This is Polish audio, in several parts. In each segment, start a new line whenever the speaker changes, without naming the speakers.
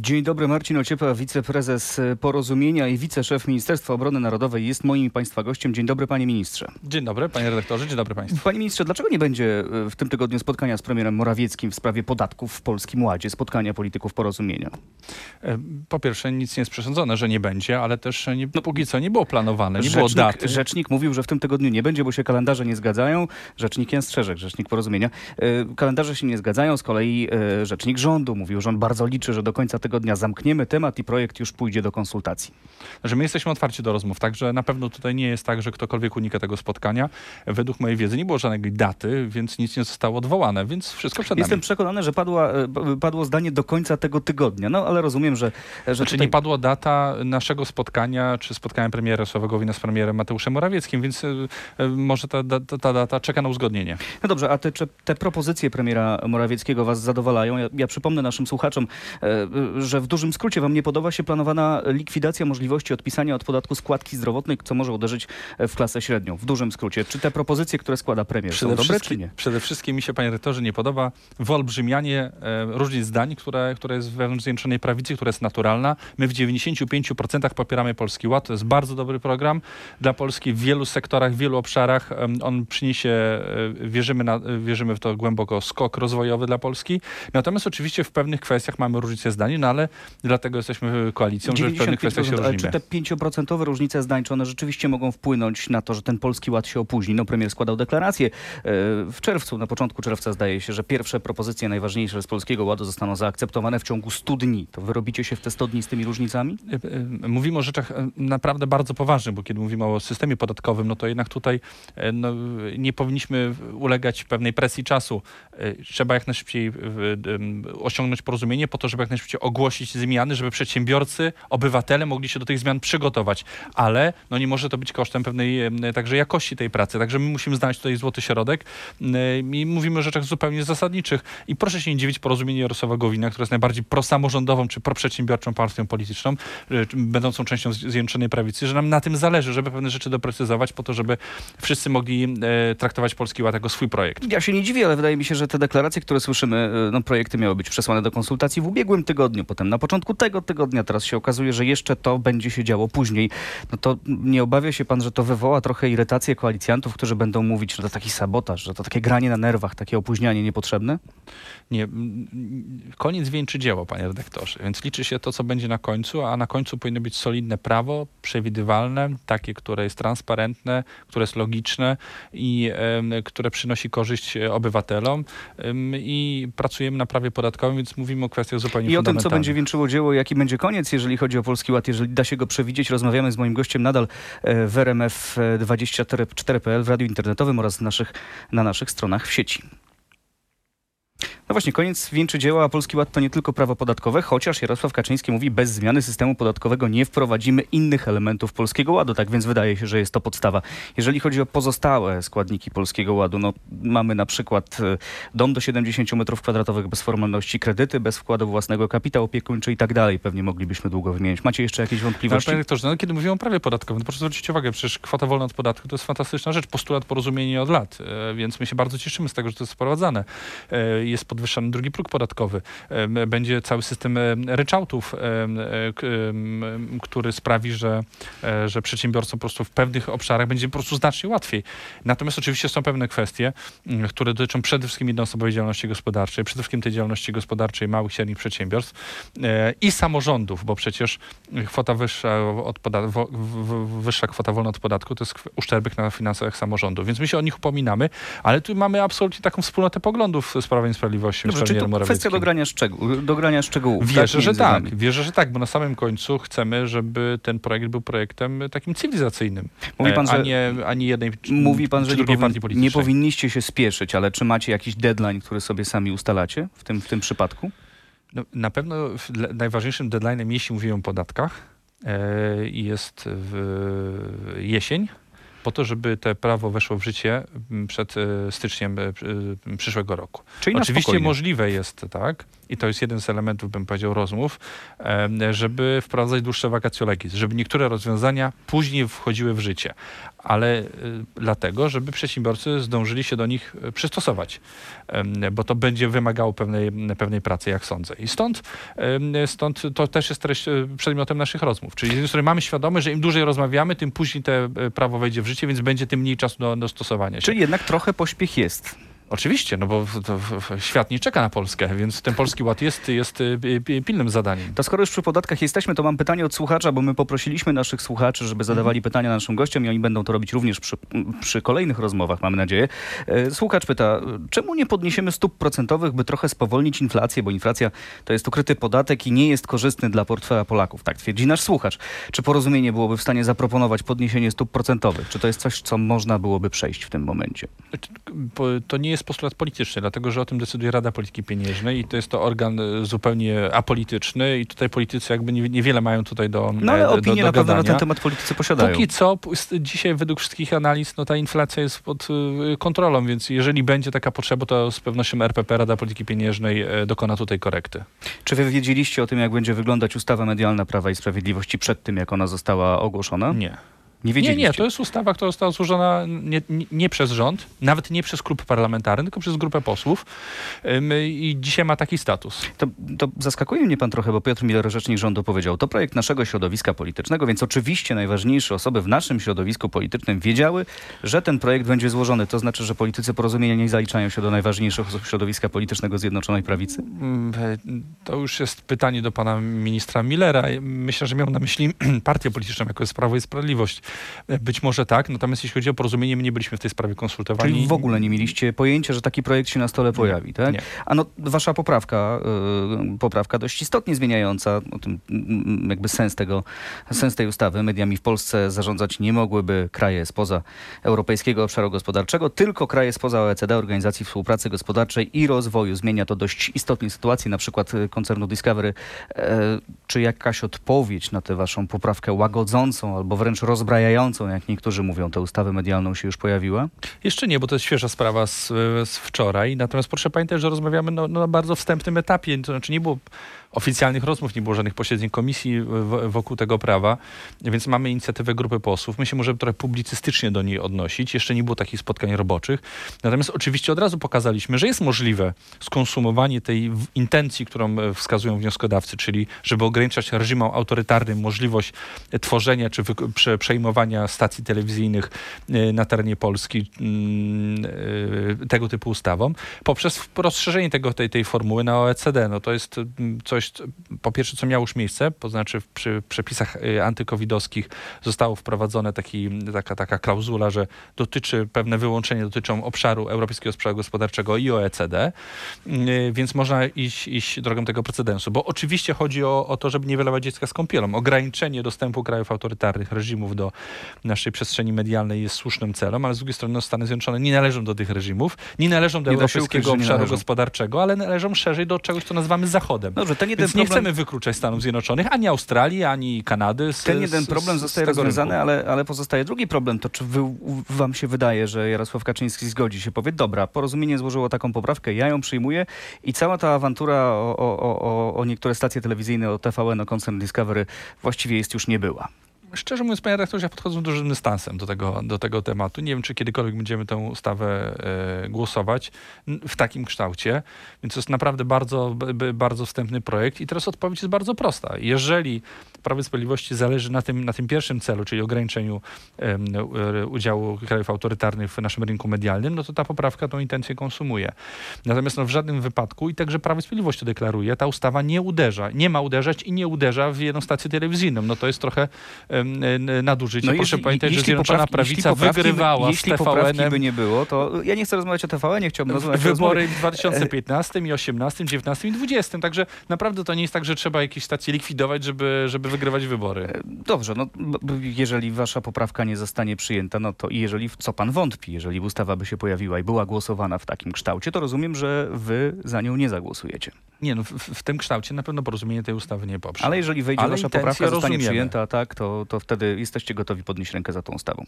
Dzień dobry, Marcin Ociepa, wiceprezes Porozumienia i wiceszef Ministerstwa Obrony Narodowej jest moim Państwa gościem. Dzień dobry, panie ministrze.
Dzień dobry, panie redaktorze, dzień dobry państwu.
Panie ministrze, dlaczego nie będzie e, w tym tygodniu spotkania z premierem Morawieckim w sprawie podatków w Polskim Ładzie, spotkania polityków Porozumienia?
E, Po pierwsze, nic nie jest przesądzone, że nie będzie, ale też nie, no, póki co nie było planowane, nie było
Rzecznik,
daty.
rzecznik mówił, że w tym tygodniu nie będzie, bo się kalendarze nie zgadzają. Rzecznik Jan Strzeżek, rzecznik Porozumienia. E, Kalendarze się nie zgadzają, z kolei e, rzecznik rządu mówił, że on bardzo liczy, że do końca tygodnia zamkniemy temat i projekt już pójdzie do konsultacji.
Że my jesteśmy otwarci do rozmów, także na pewno tutaj nie jest tak, że ktokolwiek unika tego spotkania. Według mojej wiedzy nie było żadnej daty, więc nic nie zostało odwołane, więc wszystko przed
Jestem
nami.
przekonany, że padła, e, padło zdanie do końca tego tygodnia. No ale rozumiem, że, że
Znaczy
tutaj...
nie padła data naszego spotkania, czy spotkania premiera Gowina z premierem Mateuszem Morawieckim, więc e, e, może ta, ta, ta data czeka na uzgodnienie.
No dobrze, a te, czy te propozycje premiera Morawieckiego was zadowalają? Ja, ja przypomnę naszym słuchaczom, e, że w dużym skrócie wam nie podoba się planowana likwidacja możliwości odpisania od podatku składki zdrowotnej, co może uderzyć e, w klasę średnią. W dużym skrócie. Czy te propozycje, które składa premier są dobre, czy nie?
przede wszystkim mi się, panie rektorze, nie podoba wyolbrzymianie e, różnic zdań, które, które jest wewnątrz Zjednoczonej Prawicy, która jest naturalna. My w 95% popieramy Polski Ład. To jest bardzo dobry program dla Polski w wielu sektorach, w wielu obszarach. On przyniesie, e, wierzymy, na, wierzymy w to głęboko, skok rozwojowy dla Polski. Natomiast oczywiście w pewnych kwestiach mamy różnice zdań, no ale dlatego jesteśmy koalicją, że w pewnych kwestiach się
95%, ale czy
różnimy.
te 5% różnice zdań, czy one rzeczywiście mogą wpłynąć na to, że ten polski ład się opóźni? No premier składał deklarację e, w czerwcu, na początku czerwca zdaje się, że pierwsze propozycje najważniejsze z polskiego ładu zostaną zaakceptowane w ciągu 100 dni. To wy robicie się w te 100 dni z tymi różnicami?
E, e, Mówimy o rzeczach naprawdę bardzo poważnych, bo kiedy mówimy o systemie podatkowym, no to jednak tutaj no, nie powinniśmy ulegać pewnej presji czasu. Trzeba jak najszybciej osiągnąć porozumienie po to, żeby jak najszybciej ogłosić zmiany, żeby przedsiębiorcy, obywatele mogli się do tych zmian przygotować. Ale no, nie może to być kosztem pewnej także jakości tej pracy. Także my musimy znaleźć tutaj złoty środek i mówimy o rzeczach zupełnie zasadniczych. I proszę się nie dziwić porozumienie Jarosława Gowina, które jest najbardziej prosamorządową czy proprzedsiębiorczą partią polityczną, e, będącą częścią Zjednoczonej Prawicy, że nam na tym zależy, żeby pewne rzeczy doprecyzować po to, żeby wszyscy mogli e, traktować Polski Ład jako swój projekt.
Ja się nie dziwię, ale wydaje mi się, że te deklaracje, które słyszymy, e, no projekty miały być przesłane do konsultacji w ubiegłym tygodniu, potem na początku tego tygodnia, teraz się okazuje, że jeszcze to będzie się działo później. No to nie obawia się pan, że to wywoła trochę irytację koalicjantów, którzy będą mówić, że to taki sabotaż, że to takie granie na nerwach, takie opóźnianie niepotrzebne?
Nie, koniec wieńczy dzieło, panie redaktorze, więc liczy się to, co będzie na końcu, a na końcu powinno być solidne prawo, przewidywalne, takie, które jest transparentne, które jest logiczne i em, które przynosi korzyść e, obywatelom em, i pracujemy na prawie podatkowym, więc mówimy o kwestiach zupełnie
I o tym, co będzie wieńczyło dzieło, jaki będzie koniec, jeżeli chodzi o Polski Ład, jeżeli da się go przewidzieć, rozmawiamy z moim gościem nadal e, w RMF24.pl, w radiu internetowym oraz naszych, na naszych stronach w sieci. No właśnie, koniec wieńczy dzieła, a Polski Ład to nie tylko prawo podatkowe, chociaż Jarosław Kaczyński mówi, bez zmiany systemu podatkowego nie wprowadzimy innych elementów Polskiego Ładu, tak więc wydaje się, że jest to podstawa. Jeżeli chodzi o pozostałe składniki Polskiego Ładu, no mamy na przykład e, dom do 70 m2 bez formalności, kredyty bez wkładu własnego, kapitał opiekuńczy i tak dalej. Pewnie moglibyśmy długo wymienić. Macie jeszcze jakieś wątpliwości?
panie rektorze, no, kiedy mówimy o prawie podatkowym, to proszę zwrócić uwagę, przecież kwota wolna od podatku to jest fantastyczna rzecz, postulat porozumienia od lat, e, więc my się bardzo cieszymy z tego, że to jest wprowadzane. E, Jest podwyższany drugi próg podatkowy. Będzie cały system ryczałtów, e, który sprawi, że, e, że przedsiębiorcom po prostu w pewnych obszarach będzie po prostu znacznie łatwiej. Natomiast oczywiście są pewne kwestie, m, które dotyczą przede wszystkim jednoosobowej działalności gospodarczej, przede wszystkim tej działalności gospodarczej małych i średnich przedsiębiorstw e, i samorządów, bo przecież kwota wyższa, od poda- wo- w- w- wyższa kwota wolna od podatku to jest uszczerbek na finansach samorządów, więc my się o nich upominamy, ale tu mamy absolutnie taką wspólnotę poglądów z Prawem i Sprawiedliwością.
Dobrze,
z
czy
premierem
to kwestia dogrania, szczegół, dogrania szczegółów?
Wierzę, że
między
tak. Wierzę, że tak, bo na samym końcu chcemy, żeby ten projekt był projektem takim cywilizacyjnym.
Mówi pan,
e,
że-
a nie ani jednej
Mówi pan, że nie, powin- nie powinniście się spieszyć, ale czy macie jakiś deadline, który sobie sami ustalacie w tym, w tym przypadku?
No, na pewno najważniejszym deadline'em, jeśli mówimy o podatkach, e, jest w jesień, po to, żeby te prawo weszło w życie m, przed e, styczniem e, e, przyszłego roku.
Czyli
Oczywiście możliwe jest tak, i to jest jeden z elementów, bym powiedział, rozmów, żeby wprowadzać dłuższe vacatio żeby niektóre rozwiązania później wchodziły w życie, ale y, dlatego, żeby przedsiębiorcy zdążyli się do nich y, przystosować, bo to będzie wymagało pewnej, pewnej pracy, jak sądzę. I stąd, stąd to też jest treść, y, przedmiotem naszych rozmów. Czyli z jednej strony mamy świadomość, że im dłużej rozmawiamy, tym później te prawo wejdzie w życie, więc będzie tym mniej czasu do, do stosowania się.
Czyli jednak trochę pośpiech jest.
Oczywiście, no bo to, świat nie czeka na Polskę, więc ten Polski Ład jest, jest y, y, pilnym zadaniem.
To skoro już przy podatkach jesteśmy, to mam pytanie od słuchacza, bo my poprosiliśmy naszych słuchaczy, żeby zadawali pytania naszym gościom i oni będą to robić również przy, przy kolejnych rozmowach, mamy nadzieję. E, Słuchacz pyta, czemu nie podniesiemy stóp procentowych, by trochę spowolnić inflację, bo inflacja to jest ukryty podatek i nie jest korzystny dla portfela Polaków. Tak twierdzi nasz słuchacz. Czy porozumienie byłoby w stanie zaproponować podniesienie stóp procentowych? Czy to jest coś, co można byłoby przejść w tym momencie?
Po- To nie jest postulat polityczny, dlatego że o tym decyduje Rada Polityki Pieniężnej i to jest to organ y, zupełnie apolityczny i tutaj politycy jakby nie- niewiele mają tutaj do
No ale
e, do,
opinie
do
na pewno na ten temat politycy posiadają.
Póki co, dzisiaj według wszystkich analiz, no ta inflacja jest pod y, kontrolą, więc jeżeli będzie taka potrzeba, to z pewnością RPP, Rada Polityki Pieniężnej, e, dokona tutaj korekty.
Czy wy wiedzieliście o tym, jak będzie wyglądać ustawa medialna Prawa i Sprawiedliwości przed tym, jak ona została ogłoszona?
Nie.
Nie
Nie,
wiedzieliście?
nie, to jest ustawa, która została złożona nie, nie, nie przez rząd, nawet nie przez klub parlamentarny, tylko przez grupę posłów i dzisiaj ma taki status.
To, to zaskakuje mnie pan trochę, bo Piotr Miller, rzecznik rządu, powiedział, to projekt naszego środowiska politycznego, więc oczywiście najważniejsze osoby w naszym środowisku politycznym wiedziały, że ten projekt będzie złożony. To znaczy, że politycy porozumienia nie zaliczają się do najważniejszych osób środowiska politycznego Zjednoczonej Prawicy?
Mm, To już jest pytanie do pana ministra Millera. Myślę, że miał na myśli partię polityczną, jako jest Prawo i Sprawiedliwość. Być może tak, natomiast jeśli chodzi o porozumienie, my nie byliśmy w tej sprawie konsultowani.
Czyli w ogóle nie mieliście pojęcia, że taki projekt się na stole pojawi, tak?
Nie.
A no, wasza poprawka, y, poprawka dość istotnie zmieniająca o tym, mm, jakby sens tego, sens tej ustawy. Mediami w Polsce zarządzać nie mogłyby kraje spoza Europejskiego Obszaru Gospodarczego, tylko kraje spoza OECD, Organizacji Współpracy Gospodarczej i Rozwoju. Zmienia to dość istotnie sytuację, na przykład y, koncernu Discovery. E, czy jakaś odpowiedź na tę waszą poprawkę łagodzącą albo wręcz rozbrajającą, jak niektórzy mówią, tę ustawę medialną się już pojawiła?
Jeszcze nie, bo to jest świeża sprawa z, z wczoraj. Natomiast proszę pamiętać, że rozmawiamy no, no, na bardzo wstępnym etapie. To znaczy nie było oficjalnych rozmów, nie było żadnych posiedzeń komisji w, wokół tego prawa, więc mamy inicjatywę grupy posłów. My się możemy trochę publicystycznie do niej odnosić. Jeszcze nie było takich spotkań roboczych. Natomiast oczywiście od razu pokazaliśmy, że jest możliwe skonsumowanie tej intencji, którą e, wskazują wnioskodawcy, czyli żeby ograniczać reżimom autorytarnym możliwość e, tworzenia czy przejmowania stacji telewizyjnych e, na terenie Polski mm, e, tego typu ustawą, poprzez rozszerzenie tego, tej, tej formuły na OECD. No to jest mm, coś, co- po pierwsze, co miało już miejsce, to znaczy w- przy przepisach e, antykowidowskich zostało wprowadzone taki, taka, taka klauzula, że dotyczy, pewne wyłączenia dotyczą obszaru Europejskiego Obszaru Gospodarczego i OECD, Mm, więc można iść, iść drogą tego precedensu, bo oczywiście chodzi o, o to, żeby nie wylewać dziecka z kąpielą. Ograniczenie dostępu krajów autorytarnych, reżimów do naszej przestrzeni medialnej jest słusznym celem, ale z drugiej strony no, Stany Zjednoczone nie należą do tych reżimów, nie należą do
Nie
Europejskiego
nie
Obszaru. Gospodarczego, ale należą szerzej do czegoś, co nazywamy Zachodem.
Dobrze, ten jeden
Więc nie
problem...
chcemy wykluczać Stanów Zjednoczonych, ani Australii, ani Kanady. Z,
Ten jeden
z-
problem zostaje rozwiązany, ale, ale pozostaje drugi problem. To czy wy, wam się wydaje, że Jarosław Kaczyński zgodzi się, powie, dobra, porozumienie złożyło taką poprawkę, ja ją przyjmuję i cała ta awantura o, o, o, o, o niektóre stacje telewizyjne, o TVN, o koncern Discovery właściwie jest już nie była.
Szczerze mówiąc, panie redaktorze, ja podchodzę dużym dystansem do tego, do tego tematu. Nie wiem, czy kiedykolwiek będziemy tę ustawę e, głosować w takim kształcie, więc to jest naprawdę bardzo, bardzo wstępny projekt. I teraz odpowiedź jest bardzo prosta. Jeżeli Prawo i Sprawiedliwości zależy na tym, na tym pierwszym celu, czyli ograniczeniu e, udziału krajów autorytarnych w naszym rynku medialnym, no to ta poprawka tą intencję konsumuje. Natomiast no, w żadnym wypadku, i także Prawo i Sprawiedliwość to deklaruje, ta ustawa nie uderza, nie ma uderzać i nie uderza w jedną stację telewizyjną. No to jest trochę n- nadużycie. Proszę
jeśli-
pamiętać, że
jeśli
Zjednoczona
poprawki-
Prawica
jeśli poprawki by-
wygrywała
Jeśli
z
poprawki by nie było, to ja nie chcę rozmawiać o TVN, nie chciałbym rozmawiać o
wybory w 2015 i 18, 19 i 20. Także naprawdę to nie jest tak, że trzeba jakieś stacje likwidować, żeby, żeby wygrywać wybory.
Dobrze, no jeżeli wasza poprawka nie zostanie przyjęta, no to i jeżeli, co pan wątpi, jeżeli ustawa by się pojawiła i była głosowana w takim kształcie, to rozumiem, że wy za nią nie zagłosujecie.
Nie, no w, w tym kształcie na pewno porozumienie tej ustawy nie poprze.
Ale jeżeli wejdzie
Ale
wasza poprawka, zostanie
rozumiemy.
przyjęta, tak, to, to wtedy jesteście gotowi podnieść rękę za tą ustawą.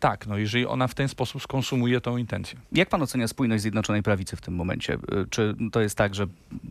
Tak, no jeżeli ona w ten sposób skonsumuje tą intencję.
Jak pan ocenia spójność Zjednoczonej Prawicy w tym momencie? Y, Czy to jest tak, że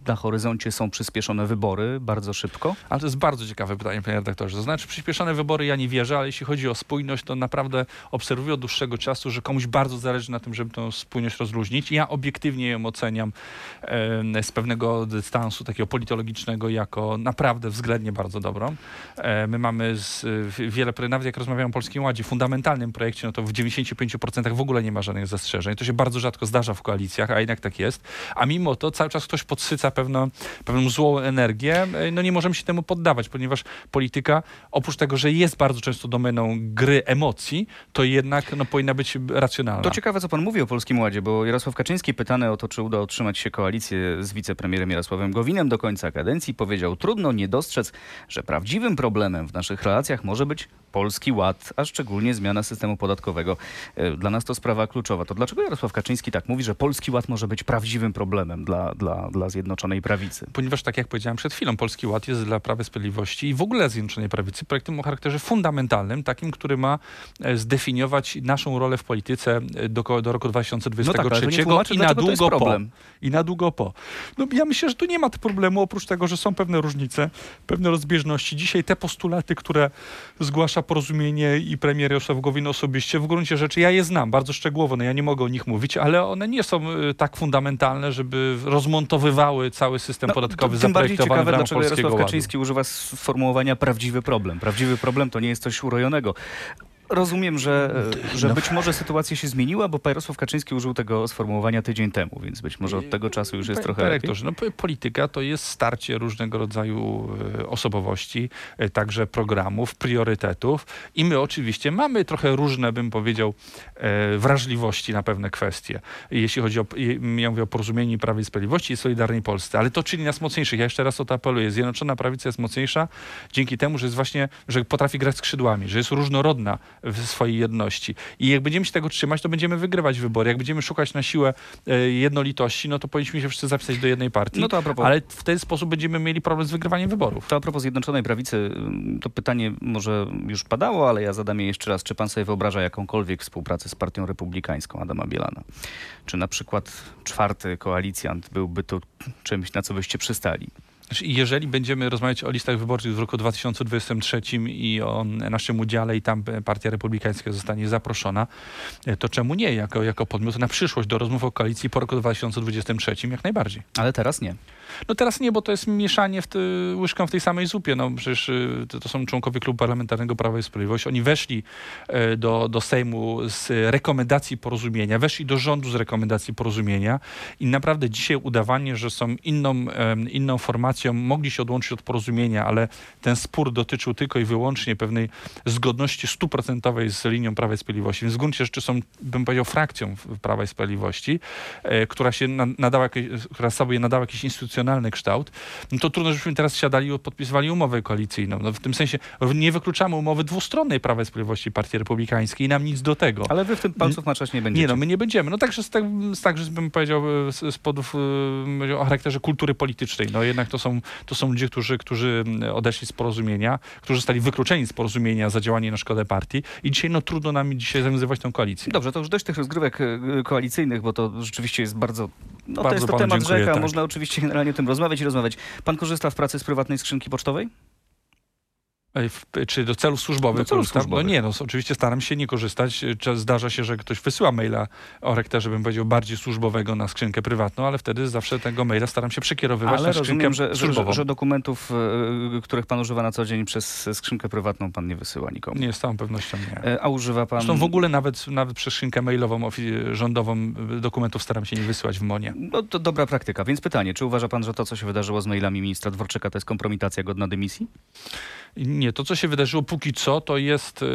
na horyzoncie są przyspieszone wybory bardzo szybko?
Ale to jest bardzo ciekawe pytanie, panie redaktorze. To znaczy, przyspieszone wybory ja nie wierzę, ale jeśli chodzi o spójność, to naprawdę obserwuję od dłuższego czasu, że komuś bardzo zależy na tym, żeby tę spójność rozluźnić. Ja obiektywnie ją oceniam e, z pewnego dystansu takiego politologicznego jako naprawdę względnie bardzo dobrą. E, my mamy z, wiele, nawet jak rozmawiamy o Polskim Ładzie, fundamentalnym projekcie, no to w 95% w ogóle nie ma żadnych zastrzeżeń. To się bardzo rzadko zdarza w koalicjach, a jednak tak jest. A mimo to cały czas ktoś podsyca pewną, pewną złą energię. No nie możemy się temu poddawać, ponieważ polityka, oprócz tego, że jest bardzo często domeną gry emocji, to jednak no, powinna być racjonalna.
To ciekawe, co pan mówi o Polskim Ładzie, bo Jarosław Kaczyński pytany o to, czy uda otrzymać się koalicję z wicepremierem Jarosławem Gowinem do końca kadencji, powiedział, trudno nie dostrzec, że prawdziwym problemem w naszych relacjach może być Polski Ład, a szczególnie zmiana systemu podatkowego. E, Dla nas to sprawa kluczowa. To dlaczego Jarosław Kaczyński tak mówi, że Polski Ład może być prawdziwym problemem dla, dla, dla Zjednoczonej Prawicy?
Ponieważ, tak jak powiedziałem przed chwilą, Polski Ład jest dla Prawa Sprawiedliwości i w ogóle Zjednoczonej Prawicy projektem o charakterze fundamentalnym, takim, który ma e, zdefiniować naszą rolę w polityce e, do, do roku 2023
No tak, tłumaczy,
i na długo po. I na długo po. No ja myślę, że tu nie ma problemu, oprócz tego, że są pewne różnice, pewne rozbieżności. Dzisiaj te postulaty, które zgłasza porozumienie i premier Jarosław Gowin osobiście, w gruncie rzeczy ja je znam bardzo szczegółowo, no ja nie mogę o nich mówić, ale one nie są y, tak fundamentalne, żeby rozmontowywały cały system
No,
podatkowy
to tym bardziej ciekawe, dlaczego Jarosław
Ładu.
Kaczyński używa sformułowania prawdziwy problem. Prawdziwy problem to nie jest coś urojonego. Rozumiem, że, że
No.
być może sytuacja się zmieniła, bo Jarosław Kaczyński użył tego sformułowania tydzień temu, więc być może od tego czasu już jest
Panie
trochę lepiej.
dyrektorze, no po- polityka to jest starcie różnego rodzaju e, osobowości, e, także programów, priorytetów i my oczywiście mamy trochę różne, bym powiedział, e, wrażliwości na pewne kwestie. Jeśli chodzi o, ja mówię o porozumieniu Prawa i Sprawiedliwości i Solidarnej Polsce, ale to czyni nas mocniejszych. Ja jeszcze raz o to apeluję. Zjednoczona Prawica jest mocniejsza dzięki temu, że jest właśnie, że potrafi grać skrzydłami, że jest różnorodna w swojej jedności. I jak będziemy się tego trzymać, to będziemy wygrywać wybory. Jak będziemy szukać na siłę e, jednolitości, no to powinniśmy się wszyscy zapisać do jednej partii.
No to a propos-
Ale w ten sposób będziemy mieli problem z wygrywaniem wyborów.
To a propos Zjednoczonej Prawicy, to pytanie może już padało, ale ja zadam je jeszcze raz. Czy pan sobie wyobraża jakąkolwiek współpracę z Partią Republikańską Adama Bielana? Czy na przykład czwarty koalicjant byłby to czymś, na co byście przystali?
Znaczy, jeżeli będziemy rozmawiać o listach wyborczych w roku 2023 i o naszym udziale i tam Partia Republikańska zostanie zaproszona, e, to czemu nie? Jako, jako podmiot na przyszłość do rozmów o koalicji po roku 2023 jak najbardziej.
Ale teraz nie.
No teraz nie, bo to jest mieszanie w ty, łyżką w tej samej zupie. No przecież y, to, to są członkowie Klubu Parlamentarnego Prawa i Sprawiedliwość. Oni weszli e, do, do Sejmu z rekomendacji porozumienia, weszli do rządu z rekomendacji porozumienia i naprawdę dzisiaj udawanie, że są inną, inną formacją, mogli się odłączyć od porozumienia, ale ten spór dotyczył tylko i wyłącznie pewnej zgodności stuprocentowej z linią Prawa i Sprawiedliwości. Więc w gruncie rzeczy są, bym powiedział, frakcją Prawa i Sprawiedliwości, e, która się na, nadała, która sobie nadała jakiś instytucjonalny kształt, no to trudno, żebyśmy teraz siadali i podpisywali umowę koalicyjną. No w tym sensie nie wykluczamy umowy dwustronnej Prawa i Sprawiedliwości Partii Republikańskiej i nam nic do tego.
Ale wy w tym palców maczać nie będziecie.
Nie, no my nie będziemy. No także z, tak, z, także bym powiedział e, z, z powodów e, o charakterze kultury politycznej. No jednak to są, to są ludzie, którzy, którzy mm, odeszli z porozumienia, którzy zostali wykluczeni z porozumienia za działanie na szkodę partii i dzisiaj no trudno nam dzisiaj zawiązywać tę koalicję.
Dobrze, to już dość tych rozgrywek e, koalicyjnych, bo to rzeczywiście jest bardzo. No to
Bardzo
jest to temat
dziękuję,
rzeka,
tak.
można oczywiście generalnie o tym rozmawiać i rozmawiać. Pan korzysta w pracy z prywatnej skrzynki pocztowej?
E, czy do celów służbowych
Do celów
korzystam?
służbowych.
No nie, no oczywiście staram się nie korzystać. E, zdarza się, że ktoś wysyła maila o charakterze, bym powiedział, bardziej służbowego na skrzynkę prywatną, ale wtedy zawsze tego maila staram się przekierowywać
Ale
na skrzynkę
rozumiem, że, że,
służbową.
że, że dokumentów, e, których pan używa na co dzień przez skrzynkę prywatną, pan nie wysyła nikomu.
Nie, z całą pewnością nie.
A używa pan.
Zresztą w ogóle nawet, nawet przez skrzynkę mailową rządową dokumentów staram się nie wysyłać w MONie.
No to dobra praktyka. Więc pytanie, czy uważa pan, że to, co się wydarzyło z mailami ministra Dworczyka, to jest kompromitacja godna dymisji?
I Nie, to co się wydarzyło póki co, to jest y,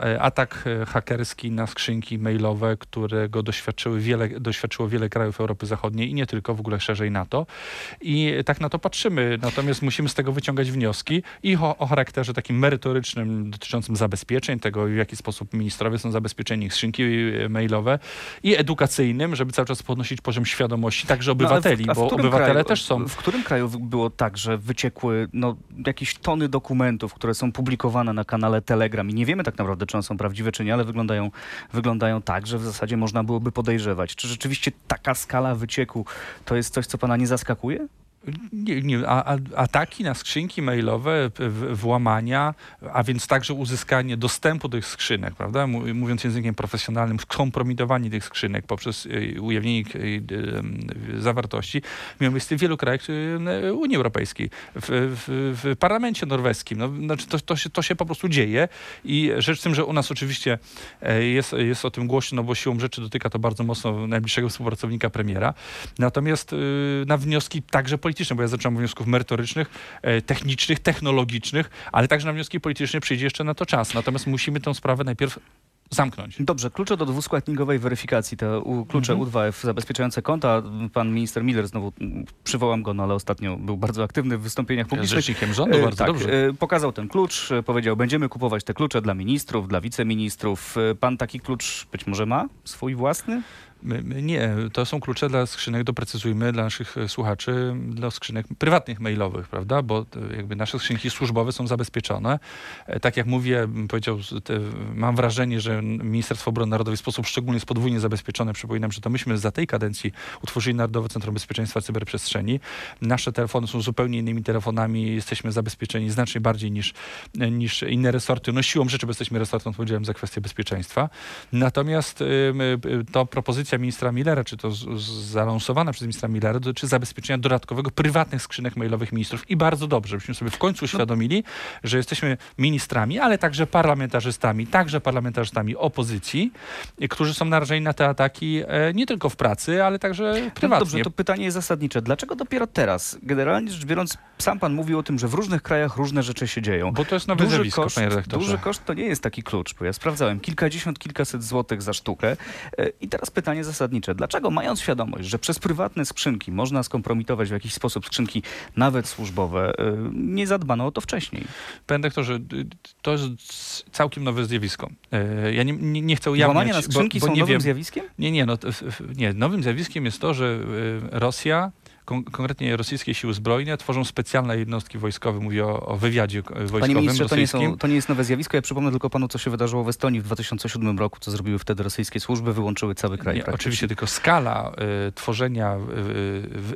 y, atak e, hakerski na skrzynki mailowe, którego doświadczyły wiele, doświadczyło wiele krajów Europy Zachodniej i nie tylko, w ogóle szerzej NATO. I tak na to patrzymy. Natomiast musimy z tego wyciągać wnioski i o, o charakterze takim merytorycznym, dotyczącym zabezpieczeń, tego w jaki sposób ministrowie są zabezpieczeni, skrzynki e, mailowe i edukacyjnym, żeby cały czas podnosić poziom świadomości także
No,
obywateli,
a w
bo obywatele
kraju,
też są
W którym kraju było tak, że wyciekło zamkły no, jakieś tony dokumentów, które są publikowane na kanale Telegram i nie wiemy tak naprawdę, czy one są prawdziwe, czy nie, ale wyglądają, wyglądają tak, że w zasadzie można byłoby podejrzewać. Czy rzeczywiście taka skala wycieku to jest coś, co pana nie zaskakuje?
Nie, nie, a, a, ataki na skrzynki mailowe, w- włamania, a więc także uzyskanie dostępu do tych skrzynek, prawda? Mó- Mówiąc językiem profesjonalnym, skompromitowanie tych skrzynek poprzez y, ujawnienie ich, y, y, zawartości miało miejsce w wielu krajach Unii Europejskiej, w, w, w parlamencie norweskim. No, znaczy to, to, się, to się po prostu dzieje i rzecz w tym, że u nas oczywiście e, jest, jest o tym głośno, no bo siłą rzeczy dotyka to bardzo mocno najbliższego współpracownika premiera. Natomiast na wnioski także polityczne, bo ja zacząłem od wniosków merytorycznych, e, technicznych, technologicznych, ale także na wnioski polityczne przyjdzie jeszcze na to czas. Natomiast musimy tę sprawę najpierw zamknąć.
Dobrze, klucze do dwuskładnikowej weryfikacji, te u, klucze
Mhm.
U2F zabezpieczające konta. Pan minister Miller, znowu przywołam go, no ale ostatnio był bardzo aktywny w wystąpieniach publicznych.
rzecznikiem rządu,
E,
bardzo
tak,
dobrze.
e, pokazał ten klucz, powiedział, będziemy kupować te klucze dla ministrów, dla wiceministrów. Pan taki klucz być może ma? Swój własny?
Nie, to są klucze dla skrzynek, doprecyzujmy dla naszych e, słuchaczy, dla skrzynek prywatnych mailowych, prawda? Bo e, jakby nasze skrzynki służbowe są zabezpieczone. E, Tak jak mówię, powiedział, mam wrażenie, że Ministerstwo Obrony Narodowej w sposób szczególnie jest podwójnie zabezpieczone. Przypominam, że to myśmy za tej kadencji utworzyli Narodowe Centrum Bezpieczeństwa Cyberprzestrzeni. Nasze telefony są zupełnie innymi telefonami, jesteśmy zabezpieczeni znacznie bardziej niż, niż inne resorty. No siłą rzeczy, bo jesteśmy resortem odpowiedzialnym za kwestie bezpieczeństwa. Natomiast to propozycja ministra Millera, czy to zaanonsowana przez ministra Millera, dotyczy zabezpieczenia dodatkowego prywatnych skrzynek mailowych ministrów. I bardzo dobrze, żebyśmy sobie w końcu uświadomili, że jesteśmy ministrami, ale także parlamentarzystami, także parlamentarzystami opozycji, którzy są narażeni na te ataki e, nie tylko w pracy, ale także
No
prywatnie.
dobrze, to pytanie jest zasadnicze. Dlaczego dopiero teraz? Generalnie rzecz biorąc, sam pan mówił o tym, że w różnych krajach różne rzeczy się dzieją.
Bo to jest nowe
Duży
zjawisko,
koszt, duży koszt to nie jest taki klucz, bo ja sprawdzałem kilkadziesiąt, kilkaset złotych za sztukę. E, I teraz pytanie zasadnicze. Dlaczego mając świadomość, że przez prywatne skrzynki można skompromitować w jakiś sposób skrzynki nawet służbowe, e, nie zadbano o to wcześniej?
Panie doktorze, y, to jest całkiem nowe zjawisko. E, Ja nie, nie, nie chcę ujawniać,
Włamania na skrzynki
bo, bo
są nowym
wiem,
zjawiskiem?
Nie, nie, no, nie. Nowym zjawiskiem jest to, że y, Rosja, kon- konkretnie rosyjskie siły zbrojne, tworzą specjalne jednostki wojskowe. Mówię o, o wywiadzie wojskowym
Panie ministrze, to nie, są, to nie jest nowe zjawisko. Ja przypomnę tylko panu, co się wydarzyło w Estonii w 2007 roku, co zrobiły wtedy rosyjskie służby, wyłączyły cały kraj.
Nie, oczywiście tylko skala y, tworzenia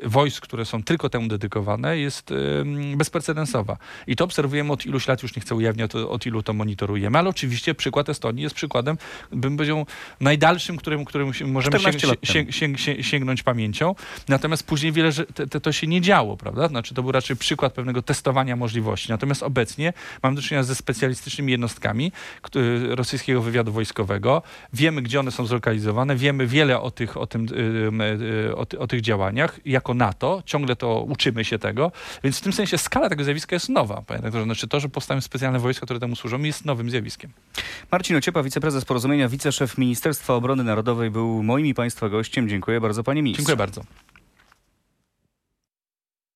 y, wojsk, które są tylko temu dedykowane, jest y, bezprecedensowa. I to obserwujemy od iluś lat, już nie chcę ujawniać, od, od ilu to monitorujemy, ale oczywiście przykład Estonii jest przykładem, bym powiedział, najdalszym, którym, którym możemy
14
sięg,
lat temu.
sięg, sięg, sięg, sięgnąć pamięcią. Natomiast później wiele, że te, to się nie działo, prawda? Znaczy to był raczej przykład pewnego testowania możliwości. Natomiast obecnie mamy do czynienia ze specjalistycznymi jednostkami któ- rosyjskiego wywiadu wojskowego. Wiemy, gdzie one są zlokalizowane, wiemy wiele o tych, o tym, ym, y, o, ty- o tych działaniach. Jako NATO ciągle to uczymy się tego, więc w tym sensie skala tego zjawiska jest nowa. Panie. Znaczy to, że powstają specjalne wojska, które temu służą, jest nowym zjawiskiem.
Marcin Ociepa, wiceprezes Porozumienia, wiceszef Ministerstwa Obrony Narodowej był moim i państwa gościem. Dziękuję bardzo, panie ministrze.
Dziękuję bardzo.